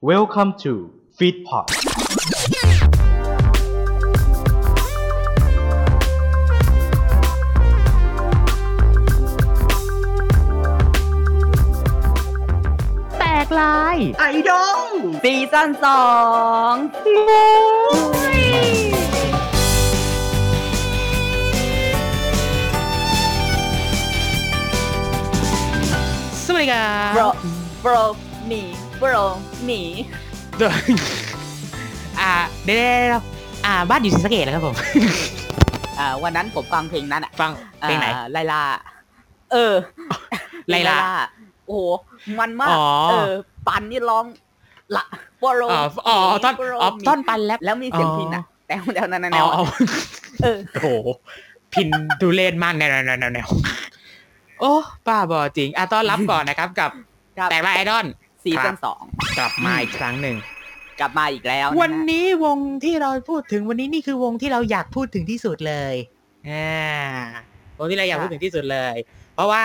Welcome to Feedpot แตกลายไอดอลซีซั่นสองสวัสดีครัโบรบโบรมีโบรมีเดี๋ยวอ่าเดี๋ยวเดี๋ยวอ่าบ้านอยู่ศรีสะเกดแล้วครับผม อ่าวันนั้นผมฟังเพลงนั้นอะฟังเพลงไหน อ่าไลลา เออไลลาโอ้โห มันมาก อ๋อ เออ ปันนี่ร้อง ละโบรอ๋ออ๋อต้นโบรอ๋อมีต้นปันแลบแล้วมีเสียงอ๋อพินอะแนวแนวนั้นแนอ๋อวอ๋อเออ โอ้โห พินดูเล่นมากแนวแนวแนวแนวแนวโอ้ป้าบอจริง อะต้อนรับก่อนนะครับกับครับ แตกลายไอดอล ซีซั่นสองกลับมาอีกครั้งหนึ่งกลับมาอีกแล้วะฮะวันนี้วงที่เราพูดถึงวันนี้นี่คือวงที่เราอยากพูดถึงที่สุดเลยอ่าวงที่เราอยากพูดถึงที่สุดเลย เพราะว่า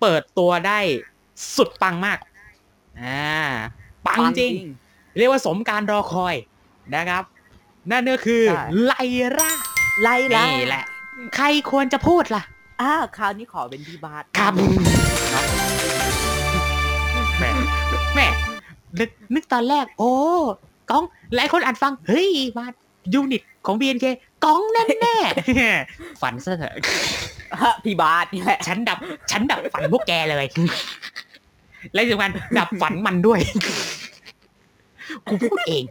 เปิดตัวได้สุดปังมากอ่าปังจริง เรียกว่าสมการรอคอยนะครับ นั่นก็คือใช่ไลร่าไลลานี่แหละ ใครควรจะพูดล่ะอ่าคราวนี้ขอเป็นพี่บาสครับแหม่ แหม่นึกนึกตอนแรก โอ้ก้องหลายคนอ่านฟัง เฮ้ยมายูนิตของ BNK ก้องแน่แน่ๆฝันซะเถอะฮะพี่บาสนี่แหละฉันดับ ฉันดับฝันพวกแกเลย และที่สำคัญดับฝันมันด้วยกูพูดเอง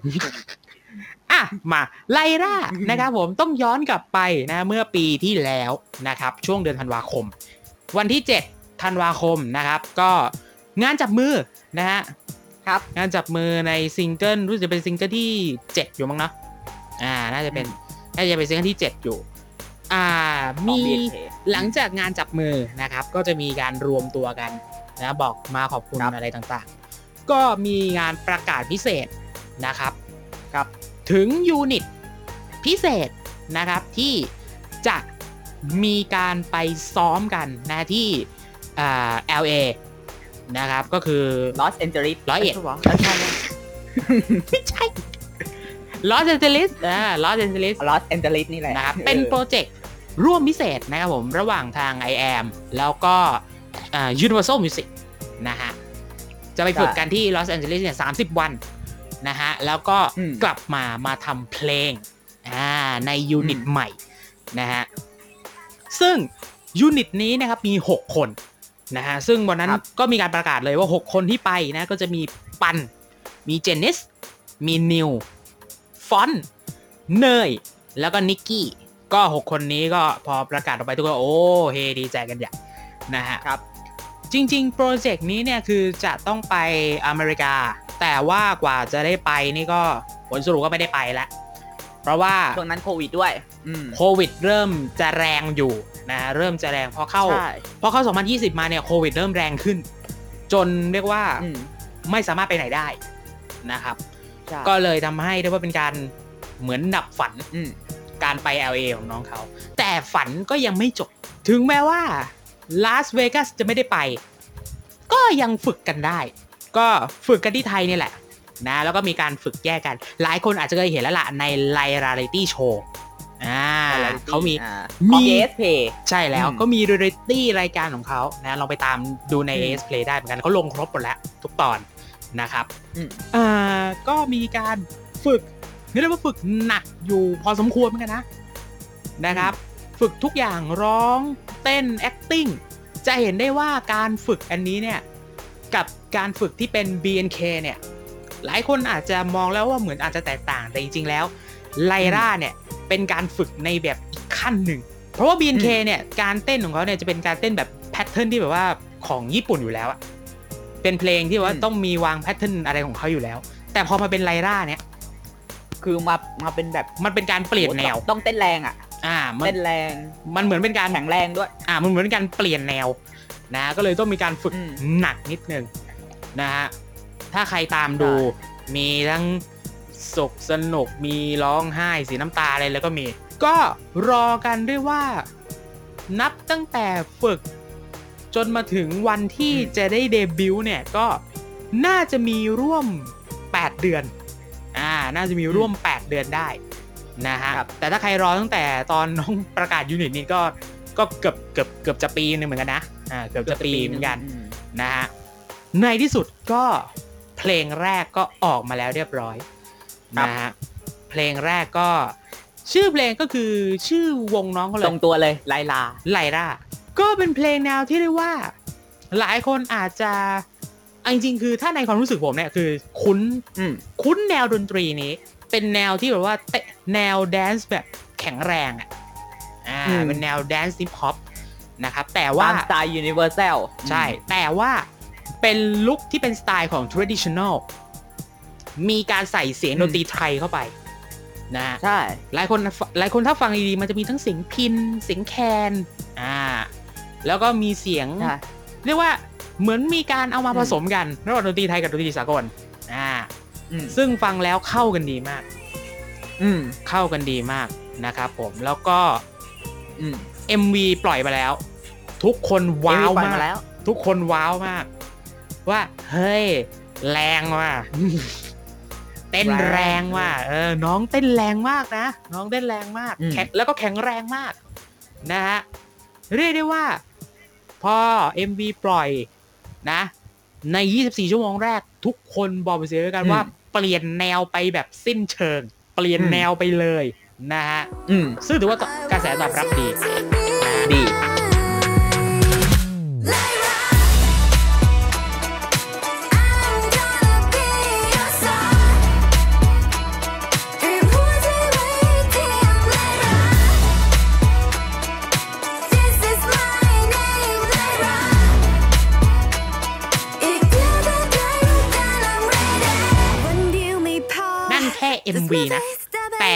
อะมาไลร่านะครับผมต้องย้อนกลับไปนะเมื่อปีที่แล้วนะครับ ช่วงเดือนธันวาคม วันที่ 7 ธันวาคมนะครับ ก็ งานจับมือนะฮะครับงานจับมือในซิงเกิลรู้สึกจะเป็นซิงเกิลที่ 7 อยู่มั้งเนาะอ่าน่าจะเป็นน่าจะเป็นซิงเกิลที่ 7 อยู่อ่าของมี BNK หลังจากงานจับมือนะครับ ก็จะมีการรวมตัวกันนะบอกมาขอบคุณครับอะไรต่างๆ ก็มีงานประกาศพิเศษนะครับครับถึง unit พิเศษนะครับที่จะมีการไปซ้อมกันนะที่อ่า LA นะครับ ก็คือ ลอสแอนเจลิสร้อยเอ็ด ใช่ใช่ไม่ใช่ลอสแอนเจลิสอ่าลอสแอนเจลิสลอสแอนเจลิสนี่แหละนะครับ เป็นโปรเจกต์ร่วมพิเศษนะครับผม ระหว่างทาง iAM แล้วก็อ่า Universal Music นะฮะ จะไปฝึกกันที่ลอสแอนเจลิสเนี่ย30วันนะฮะ แล้วก็กลับมามาทำเพลงอ่าใน unit ใหม่นะฮะ ซึ่ง unit นี้นะครับมี 6 คน นะฮะซึ่งวันนั้นก็มีการประกาศเลยว่า 6 คนที่ไปนะก็จะมีปัน มีเจนนิส มีนิว ฟอนต์เนย แล้วก็นิกกี้ ก็ 6 คนนี้ก็พอประกาศออกไปทุกคนโอ้เฮดีใจกันใหญ่นะฮะครับ จริงๆ โปรเจกต์นี้เนี่ยคือจะต้องไปอเมริกา แต่ว่ากว่าจะได้ไปนี่ก็ผลสรุปก็ไม่ได้ไปแล้วเพราะว่าช่วงนั้นโควิดด้วยอืมโควิดเริ่มจะแรงอยู่ นะเริ่มจะแรงพอเข้าใช่พอเข้า 2020 มาเนี่ยโควิดเริ่มแรงขึ้น จนเรียกว่าอืมไม่สามารถไปไหนได้นะครับใช่ก็เลยทำให้เรียกว่าเป็นการเหมือนดับฝันอืมการไป LA ของน้องเขา แต่ฝันก็ยังไม่จบ ถึงแม้ว่าลาสเวกัสจะไม่ได้ไป ก็ยังฝึกกันได้ ก็ฝึกกันที่ไทยนี่แหละนะแล้วก็มีการฝึกแยกกัน หลายคนอาจจะเคยเห็นแล้วล่ะใน reality show อ่าเขามีอ่มีของ ASP ใช่แล้วอืมก็มีเรียลิตี้รายการของเขานะลองไปตามดูในอืม AS Play ได้เหมือนกันเขาลงครบหมดแล้วทุกตอนนะครับอืมอ่าก็มีการฝึกเรียกว่าฝึกหนักอยู่พอสมควรเหมือนกันนะนะครับ ฝึกทุกอย่างร้องเต้น acting จะเห็นได้ว่าการฝึกอันนี้เนี่ยกับการฝึกที่เป็น BNK เนี่ย หลายคนอาจจะมองแล้วว่าเหมือนอาจจะแตกต่างแต่จริงๆแล้วไลร่าเนี่ย เป็นการฝึกในแบบอีกขั้นหนึ่ง เพราะว่า BNK เนี่ยการเต้นของเขาเนี่ยจะเป็นการเต้นแบบ pattern ที่แบบว่าของญี่ปุ่นอยู่แล้วอะเป็นเพลงที่ว่าอืมต้องมีวาง pattern อะไรของเขาอยู่แล้ว แต่พอมาเป็นไลร่าเนี่ย คือมามาเป็นแบบมันเป็นการเปลี่ยนแนวต้องเต้นแรงอะ อ่ามันเต้นแรง มันเหมือนเป็นการแข็งแรงด้วย อ่า มันเหมือนเป็นการเปลี่ยนแนว นะ ก็เลยต้องมีการฝึกอืมหนักนิดนึงนะฮะถ้าใครตามดูใช่มีทั้ง สุขสนุกมีร้องไห้สีน้ำตาอะไรแล้วก็มี ก็รอกันด้วยว่า นับตั้งแต่ฝึก จนมาถึงวันที่จะได้เดบิวต์เนี่ยก็น่าจะมีร่วม 8 เดือน อ่า น่าจะมีร่วม 8 เดือนได้นะฮะครับแต่ถ้าใครรอตั้งแต่ตอนน้องประกาศยูนิตนี้ก็ก็เกือบเกือบเกือบจะปีนึงเหมือนกันนะ อ่า เกือบจะปีเหมือนกันอืมนะฮะ ในที่สุดก็เพลงแรกก็ออกมาแล้วเรียบร้อยครับ นะฮะเพลงแรกก็ ชื่อเพลงก็คือชื่อวงน้องเขาเลยตรงตัวเลยไลร่าไลร่าก็เป็นเพลงแนวที่เรียกว่า หลายคนอาจจะเอาจริงๆคือถ้าในความรู้สึกผมเนี่ยคือคุ้นอืมคุ้นแนวดนตรีนี้ เป็นแนวที่แบบว่าเตะแนว dance แบบแข็งแรงอะอ่าอืมเป็นแนว dance hip hopนะครับแต่ว่าตามสไตล์ Universal ใช่ แต่ว่าเป็น look ที่เป็นสไตล์ของ traditional มีการใส่เสียงดนตรีไทยเข้าไปนะฮะใช่ หลายคนหลายคนถ้าฟังดีๆมันจะมีทั้งเสียงพิณเสียงแคนอ่า แล้วก็มีเสียงใช่เรียกว่าเหมือนมีการเอามาอืมผสมกันระหว่างดนตรีไทยกับดนตรีสากลอ่าอืมซึ่งฟังแล้วเข้ากันดีมาก อืมเข้ากันดีมากนะครับผมแล้วก็อืม MV ปล่อยมาแล้ว ทุกคนว้าวเอ็มวีปล่อยมากมาแล้วทุกคนว้าวมาก ว่า เฮ้ย แรงว่ะ เต้นแรงว่ะเออน้องเต้นแรงมากนะ น้องเต้นแรงมากอืมแข็งแล้วก็แข็งแรงมากนะฮะเรียกได้ว่า พอ MV ปล่อยนะ ใน 24 ชั่วโมงแรก ทุกคนบอกเป็นเสียงเดียวกันว่า เปลี่ยนแนวไปแบบสิ้นเชิง เปลี่ยนแนวไปเลยนะฮะอืมซึ่งถือว่ากระแสตอบรับดีดี นะ แต่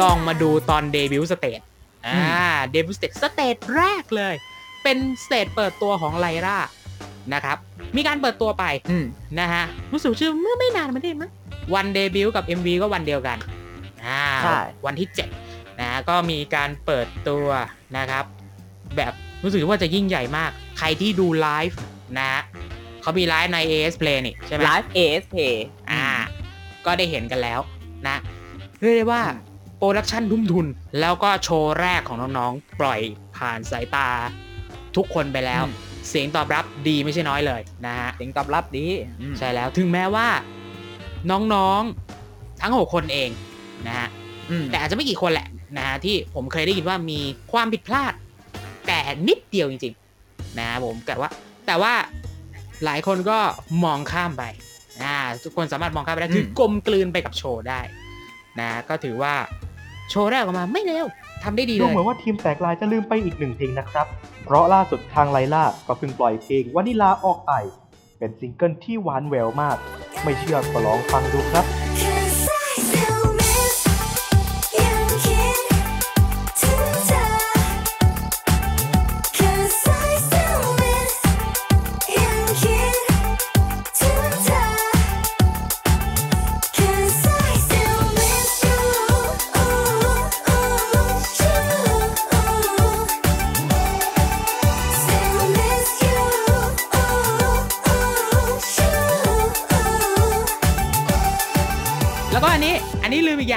ลองมาดูตอน debut stage อ่า debut stage stage แรกเลย เป็น stage เปิดตัวของไลรานะครับ มีการเปิดตัวไปอืมนะฮะรู้สึกชื่อเมื่อไม่นานมานี้มั้งวันเดบิวต์กับ MV ก็วันเดียวกันอ่าใช่วันที่ 7นะฮะก็มีการเปิดตัวนะครับ แบบรู้สึกว่าจะยิ่งใหญ่มาก ใครที่ดูไลฟ์นะฮะเขามีไลฟ์ใน AIS Play นี่ใช่ไหม live AIS Play อ่า ก็ได้เห็นกันแล้วนะ เรียกได้ว่าอืมโปรดักชันทุ่มทุน แล้วก็โชว์แรกของน้องๆ ปล่อยผ่านสายตา ทุกคนไปแล้ว เสียงตอบรับดีไม่ใช่น้อยเลยนะฮะ เสียงตอบรับดีอืมใช่แล้วถึงแม้ว่า น้องๆทั้ง6คนเองนะฮะอืมแต่อาจจะไม่กี่คนแหละนะฮะที่ผมเคยได้ยินว่ามีความผิดพลาด แต่นิดเดียวจริงๆนะผมแต่ว่า แต่ว่าหลายคนก็มองข้ามไปนะทุกคนสามารถมองข้ามไปได้คือกลมกลืนไปกับโชว์ได้ นะก็ถือว่าโชว์แรกออกมาไม่เร็วทำได้ดีเลยดูเหมือนว่าทีมแตกลายจะลืมไปอีกหนึ่งเพลงนะครับ เพราะล่าสุดทางไลร่าก็เพิ่งปล่อยเพลงวานิลาออกไป เป็นซิงเกิลที่หวานแหววมาก ไม่เชื่อก็ลองฟังดูครับ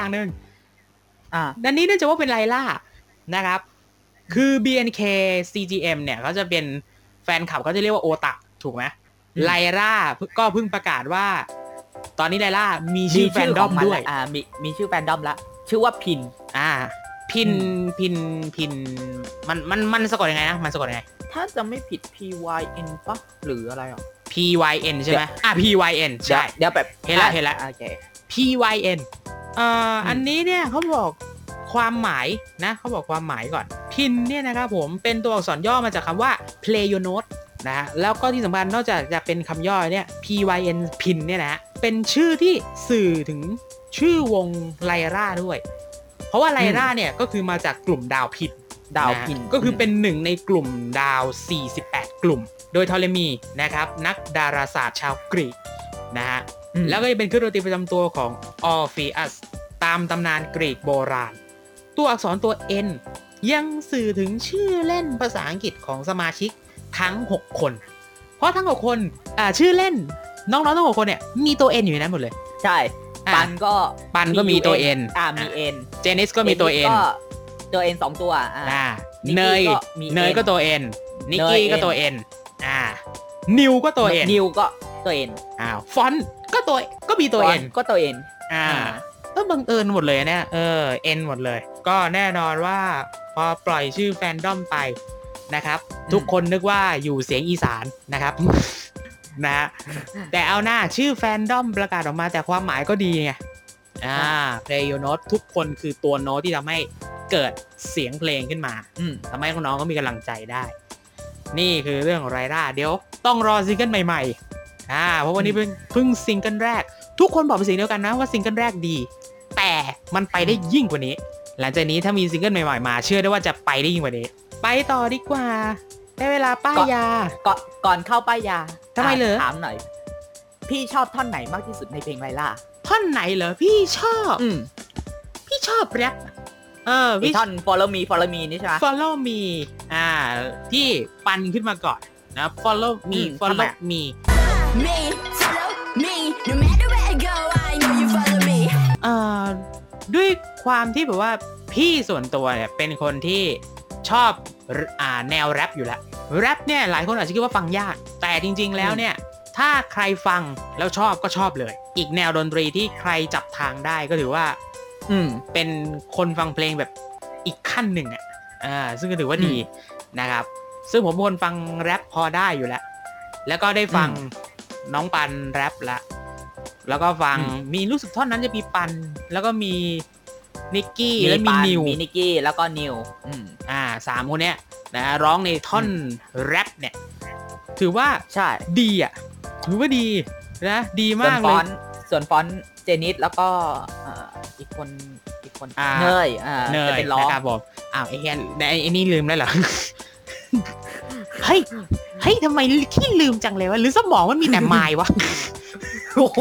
อีกอย่างหนึ่งอ่าอันนี้เนื่องจากว่าเป็นไลล่านะครับ คือ BNK CGM เนี่ยเขาจะเป็นแฟนคลับเขาจะเรียกว่าโอตะถูกไหมอืมไลล่าก็เพิ่งประกาศว่า ตอนนี้ไลล่ามีชื่อแฟนดอมขงด้วยละอ่ามีมีชื่อแฟนดอมละ ชื่อว่าพิน อ่า พินอืมพินพิน มันมันมันสะกดยังไงนะมันสะกดยังไง ถ้าจะไม่ผิด P Y N ปะหรืออะไรอะ P Y N ใช่ไหมอะ P Y N ใช่ เดี๋ยวแบบเห็นละเห็นละโอเค P Y N เอ่ออันนี้เนี่ยเขาบอกความหมายนะเขาบอกความหมายก่อน พินเนี่ยนะครับผมเป็นตัวอักษรย่อมาจากคำว่า play your note นะฮะแล้วก็ที่สำคัญนอกจากจะเป็นคำย่อเนี่ย P Y N พินเนี่ยนะฮะเป็นชื่อที่สื่อถึงชื่อวงไลราด้วย เพราะว่าไลราเนี่ยก็คือมาจากกลุ่มดาวพินดาวนะพินก็คือเป็นหนึ่งในกลุ่มดาว 48 กลุ่ม โดยทอเลมีนะครับนักดาราศาสตร์ชาวกรีก นะฮะอืมแล้วก็จะเป็นเครื่องดนตรีประจำตัวของออฟีอัสตามตำนานกรีกโบราณ ตัวอักษรตัว N ยังสื่อถึงชื่อเล่นภาษาอังกฤษของสมาชิกทั้ง 6 คน เพราะทั้ง 6 คนอ่าชื่อเล่นน้องๆทั้ง 6 คนเนี่ยมีตัว N อยู่ในนั้นหมดเลย ใช่อะปันก็ปันก็มีตัว N อ่ามีเอ็นเจนิสก็มีตัว N ก็ตัวเอ็นสองตัวอ่าอ่านิกกี้เนยก็มีเนย N ก็ตัว N นิกกี้เนยก็ตัว N อ่านิวก็ตัว N นิวก็ ตัวเอ็นอ้าวฟอนต์ก็ตัวก็มีตัว N ก็ตัวเอ็นอ่าก็บังเอิญหมดเลยเนี่ยเออ N หมดเลย ก็แน่นอนว่าพอปล่อยชื่อแฟนดอมไปนะครับ ทุกคนนึกว่าอยู่เสียงอีสานนะครับนะฮะแต่เอาหน้าชื่อแฟนดอมประกาศออกมาแต่ความหมายก็ดีไงอ่า play your note ทุกคนคือตัวโน้ตที่ทำให้เกิดเสียงเพลงขึ้นมาอืมทำให้น้องๆก็มีกำลังใจได้ นี่คือเรื่องของไลร่าเดี๋ยวต้องรอซิงเกิลใหม่ๆ อ่าเพราะวันนี้เพิ่งเพิ่งซิงเกิลแรก ทุกคนบอกเป็นเสียงเดียวกันนะว่าซิงเกิลแรกดี แต่มันไปได้ยิ่งกว่านี้ หลังจากนี้ถ้ามีซิงเกิลใหม่ๆมา เชื่อได้ว่าจะไปได้ยิ่งกว่านี้ ไปต่อดีกว่า ได้เวลาป้ายยาก่อนก่อนเข้าป้ายยาทำไมเหรอถามหน่อย พี่ชอบท่อนไหนมากที่สุดในเพลงไลล่าท่อนไหนเหรอพี่ชอบอืมพี่ชอบแรปเออไอพี่ท่อน follow me follow me นี่ใช่ไหม follow me อ่า ที่ปันขึ้นมาก่อนนะ follow me อืมทำไม follow อะ me me, follow me. No matter where I go, I know you follow me. เอ่อด้วยความที่แบบว่าพี่ส่วนตัวเนี่ยเป็นคนที่ชอบอ่าแนวแรปอยู่แล้วแรปเนี่ยหลายคนอาจจะคิดว่าฟังยาก แต่จริง ๆ แล้วเนี่ยถ้าใครฟังแล้วชอบก็ชอบเลย อีกแนวดนตรีที่ใครจับทางได้ก็ถือว่า อืมเป็นคนฟังเพลงแบบอีกขั้นหนึ่งอะอ่าซึ่งก็ถือว่าดีนะครับ ซึ่งผมเป็นคนฟังแรปพอได้อยู่แล้ว แล้วก็ได้ฟัง น้องปันแรปละ แล้วก็ฟังอืมมีรู้สึกท่อนนั้นจะมีปัน แล้วก็มีนิกกี้มีและมีปันนิวมีนิกกี้แล้วก็นิวอืมอ่าสามคนเนี้ยนะร้องในท่อนแรปเนี่ย ถือว่าใช่ดีอะถือว่าดีนะดีส่วนมากฟเลอยนต์ส่วนฟอนต์เจนิสแล้วก็เอ่ออีกคนอีกคนอ่าเนยอ่าเนจะยเป็นร้องนะครับผมอ้าวไอ้เฮียไอ้ไอ้นี่ลืมแล้วเหรอเฮ้ย เฮ้ยทำไมขี้ลืมจังเลยวะหรือสมองมันมีแต่ไม้วะโอ้โห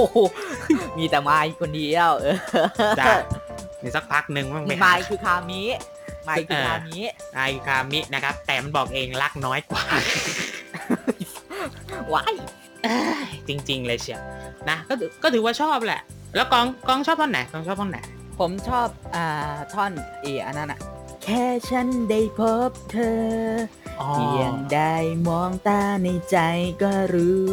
มีแต่ไม้คนเดียวเออจ้ะในสักพักหนึ่งมันไปไม้หาคือคามิไม้คือคามิไอคามินะครับ แต่มันบอกเองรักน้อยกว่าว้ายเอ้ยจริง ๆ เลยเชียวนะก็ถือก็ถือว่าชอบแหละ แล้วกองกองชอบท่อนไหนกองชอบท่อนไหนผมชอบอ่าท่อนเออันนั้นอะ แค่ฉันได้พบเธออ๋อเพียงได้มองตาในใจก็รู้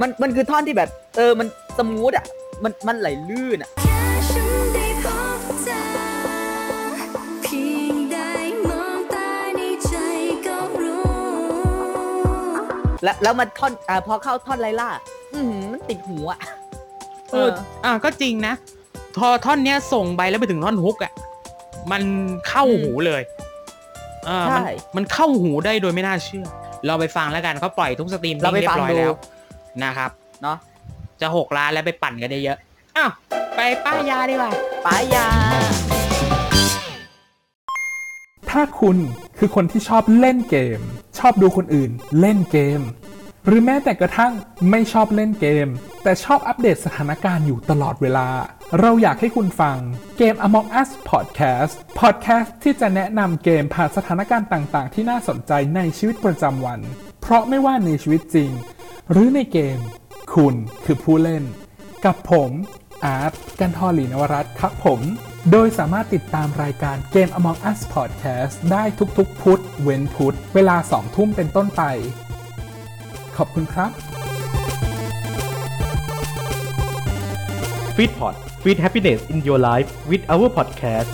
มันมันคือท่อนที่แบบ เออมันสมูทอะ มันมันไหลลื่นอะแค่ฉันได้พบเธอเพียงได้มองตาในใจก็รู้แล้วแล้วมันท่อนอ่าพอเข้าท่อนไลล่า อือหือมันติดหูอะเอออ่าก็จริงนะ พอท่อนเนี้ยส่งไปแล้วไปถึงท่อนฮุกอะ มันเข้าอืมหูเลยเออใช่มันมันเข้าหูได้โดยไม่น่าเชื่อ เราไปฟังแล้วกันเขาปล่อยทุกสตรีมเราไปเรียฟังบร้อยดูแล้วนะครับ เนาะจะหกล้านแล้วไปปั่นกันได้เยอะอ้าวไปป้ายยาดีกว่าป้ายยา ถ้าคุณคือคนที่ชอบเล่นเกม ชอบดูคนอื่นเล่นเกม หรือแม้แต่กระทั่งไม่ชอบเล่นเกม แต่ชอบอัปเดตสถานการณ์อยู่ตลอดเวลา เราอยากให้คุณฟังเกม Among Us Podcast Podcast ที่จะแนะนำเกมผ่านสถานการณ์ต่างๆ ที่น่าสนใจในชีวิตประจำวัน เพราะไม่ว่าในชีวิตจริง หรือในเกม คุณคือผู้เล่น กับผมอาร์ตกันทอลีนวรัตครับผม โดยสามารถติดตามรายการเกม Among Us Podcast ได้ทุกๆ พุธเว้นพุธเวลา2ทุ่มเป็นต้นไป ขอบคุณครับ f e e d p o d Feed Happiness in Your Life with our podcast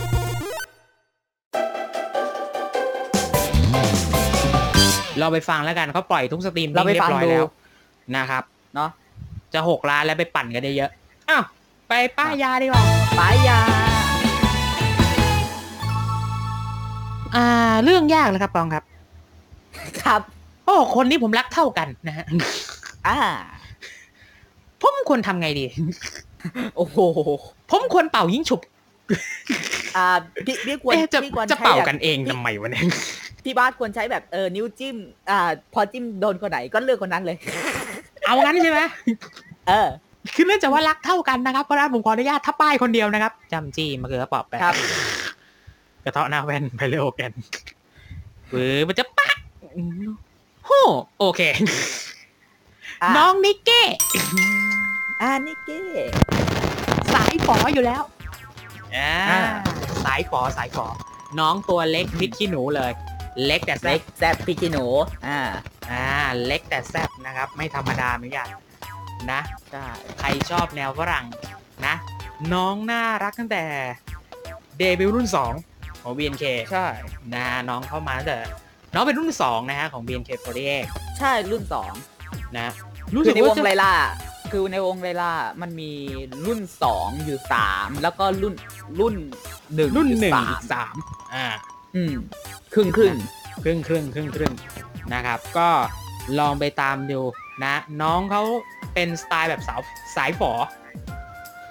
เราไปฟังแล้วกันเขาปล่อยทุกสตรีมเราไปเรียฟังบร้อยดู แล้วนะครับ เนาะจะหกล้านแล้วไปปั่นกันได้เยอะอ้าวไปป้ายยาดีกว่าป้ายยา อ่า เรื่องยากเลยครับปองครับ ครับ โอ้คนนี้ผมรักเท่ากันนะฮะอ่า ผมควรทำไงดี โอ้โห ผมควรเป่ายิงฉุบ อ่าพี่พี่ควรเอ๊ะจะพี่ควรจะใช้เป่าแบบกันเองทำไมวะเนี่ยพี่บาสควรใช้แบบเออนิ้วจิ้ม อ่า พอจิ้มโดนคนไหนก็เลือกคนนั้นเลย เอางั้นใช่ไหมเออ คือเนื่องจากว่ารักเท่ากันนะครับเพราะฉะนั้นผมขออนุญาตถ้าป้ายคนเดียวนะครับจำจี้มะเขือเปอบแปะครับกระเทาะหน้าแว่นไปเร็วกันหรือมันจะปะ โหโอเค อะน้องนิกเก้อ่านิกเก้ออยู่แล้ว อ่าอ่าสายฝอสายฝอน้องตัวเล็กพริกขี้หนูเลย เล็กแต่แซ่เล็บกแซบพี่กิหนู อ่าอ่า เล็กแต่แซ่บนะครับ ไม่ธรรมดาเหมือนกันนะ ใช่ใครชอบแนวฝรั่งนะ น้องน่ารักตั้งแต่เดบิวต์รุ่น 2 ของ BNK ใช่นะน้องเข้ามาตั้งแต่ น้องเป็นรุ่น2นะฮะของ BNK48 ใช่รุ่นสองนะรู้คืสึอกในวว่างจะ ไลล่า คือในวงไลล่ามันมีรุ่นสองอยู่สามแล้วก็รุ่นรุ่นหนึ่งรุ่นอยู่หนึ่งสามสามอ่า อืมครึ่งครึ่งครึ่งครึ่งครึ่งครึ่งนะครับ ก็ลองไปตามดูนะ น้องเขาเป็นสไตล์แบบสาวสายฝอ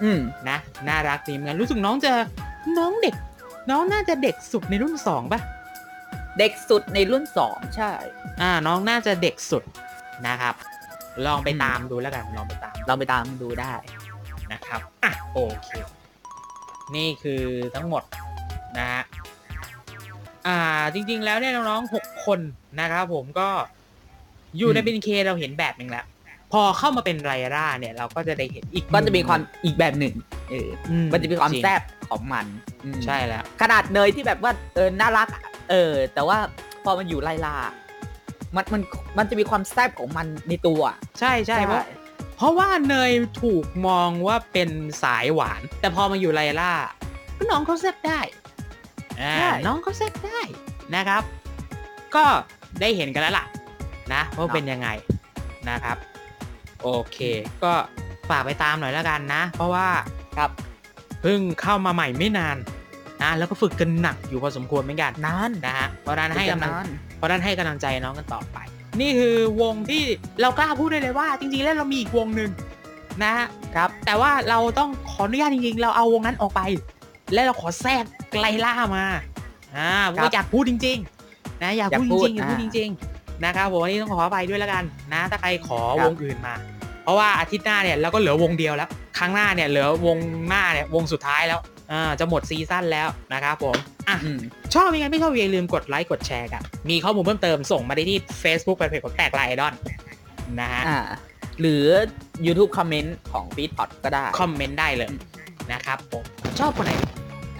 อืมนะน่ารักดีเหมือนกันรู้สึกน้องจะน้องเด็ก น้องน่าจะเด็กสุดในรุ่นสองป่ะ เด็กสุดในรุ่นสองใช่ อ่าน้องน่าจะเด็กสุดนะครับ ลองไปอืมตามดูแล้วกันลองไปตามลองไปตามดูได้นะครับอะโอเค นี่คือทั้งหมดนะฮะอ่าจริง ๆ แล้วเนี่ยน้องๆหกคนนะครับผมก็อยู่ในอืมบินเคเราเห็นแบบหนึ่งแล้ว พอเข้ามาเป็นไรร่าเนี่ยเราก็จะได้เห็นอีกก็จะมีความอีกแบบหนึ่งเอออืมันจะมีความจริงแซ่บของมันอืมใช่แล้ว ขนาดเนยที่แบบว่าเออน่ารักอะ เออ แต่ว่าพอมันอยู่ไลลามันมันมันจะมีความแซ่บของมันในตัว ใช่ใช่เพราะเพราะว่าเนยถูกมองว่าเป็นสายหวาน แต่พอมาอยู่ไลล่าก็น้องเขาแซ่บได้อ่าใช่น้องเขาแซ่บได้นะครับ ก็ได้เห็นกันแล้วล่ะ นะว่าเป็นยังไงนะครับ โอเค ก็ฝากไปตามหน่อยแล้วกันนะ เพราะว่าครับเพิ่งเข้ามาใหม่ไม่นาน นะแล้วก็ฝึกกันหนักอยู่พอสมควรเหมือนกันนานนะฮะเพราะฉะนั้นให้กำลังนานเพราะฉะนั้นให้กำลังใจน้องกันต่อไป นี่คือวงที่เรากล้าพูดได้เลยว่า จริงๆแล้วเรามีอีกวงหนึ่งนะฮะครับ แต่ว่าเราต้องขออนุญาตจริงๆ เราเอาวงนั้นออกไป และเราขอแทรกไกลล่ามาอ่าเพราะว่าอยากพูดจริง ๆ นะอยากพูดจริงๆอยากพูดจริง ๆ นะครับผมวันนี้ต้องขอไปด้วยแล้วกันนะ ถ้าใครขอวงอื่นมา เพราะว่าอาทิตย์หน้าเนี่ยเราก็เหลือวงเดียวแล้ว ครั้งหน้าเนี่ยเหลือวงหน้าเนี่ยวงสุดท้ายแล้ว อ่าจะหมดซีซั่นแล้วนะครับผมอะอืมชอบยังไงไม่ชอบอย่าลืมกดไลค์กดแชร์กันมีข้อมูลเพิ่มเติมส่งมาได้ที่ Facebook แฟนเพจของแตกไลน์ไอดอนนะฮะอ่าหรือ YouTube คอมเมนต์ของ f e e d p o t ก็ได้ คอมเมนต์ได้เลยนะครับผมชอบคนไหน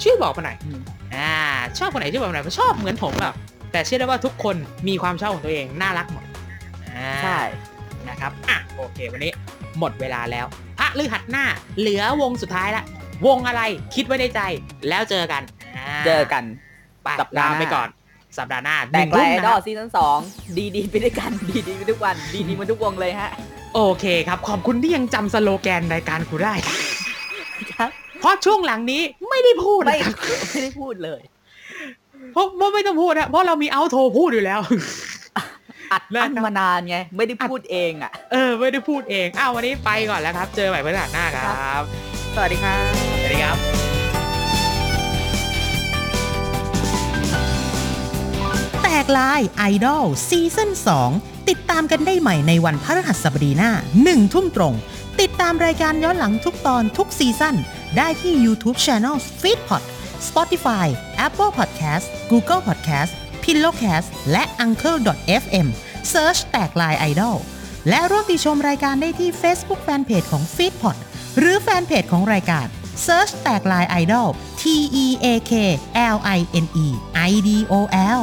ชื่อบอกมาหน่อยอืมอ่าชอบคนไหนชื่อบอกมาหน่อยชอบเหมือนผมแบบแต่เชื่อได้ว่าทุกคนมีความชอบของตัวเองน่ารักหมดอ่าใช่นะครับอะโอเค วันนี้หมดเวลาแล้วพระฤหัสหน้า เหลือวงสุดท้ายละ วงอะไรคิดไว้ในใจ แล้วเจอกันาเจอกันไปสัปดาห์ลาไปหน้าก่อน สัปดาห์หน้าแตกหไลนึ่งน์ทุ่มดนะคอรับซีซั่นสองดีดีไปด้วยกันดีดีไปทุกวัน ดีดีมาทุกวงเลยฮะ โอเคครับ ขอบคุณที่ยังจำสโลแกนรายการกูได้ครับเพราะช่วงหลังนี้ไม่ได้พูดไม่นะครับไม่ได้พูดเลยเพราะว่าไม่ต้องพูดนะเพราะเรามีเอาโทพูดอยู่แล้วอัดอั้นนะครับมานานไง ไม่ได้พูดเองอะ เออ ไม่ได้พูดเอง อ้าววันนี้ไปก่อนแล้วครับ เจอใหม่พฤหัสหน้าครับ สวัสดีครับสวัสดีครับแตกลายไอดอลซีซั่น2 ติดตามกันได้ใหม่ในวันพฤหัสบดีหน้า1ทุ่มตรง ติดตามรายการย้อนหลังทุกตอนทุกซีซั่นได้ที่ YouTube Channel Feedpot Spotify Apple Podcast Google Podcast Pillowcast และ Uncle.fm Search แตกลายไอดอลและร่วมติชมรายการได้ที่ Facebook Fanpage ของ Feedpot หรือแฟนเพจของรายการ Search แตกลายไอดอล T E A K L I N E I D O L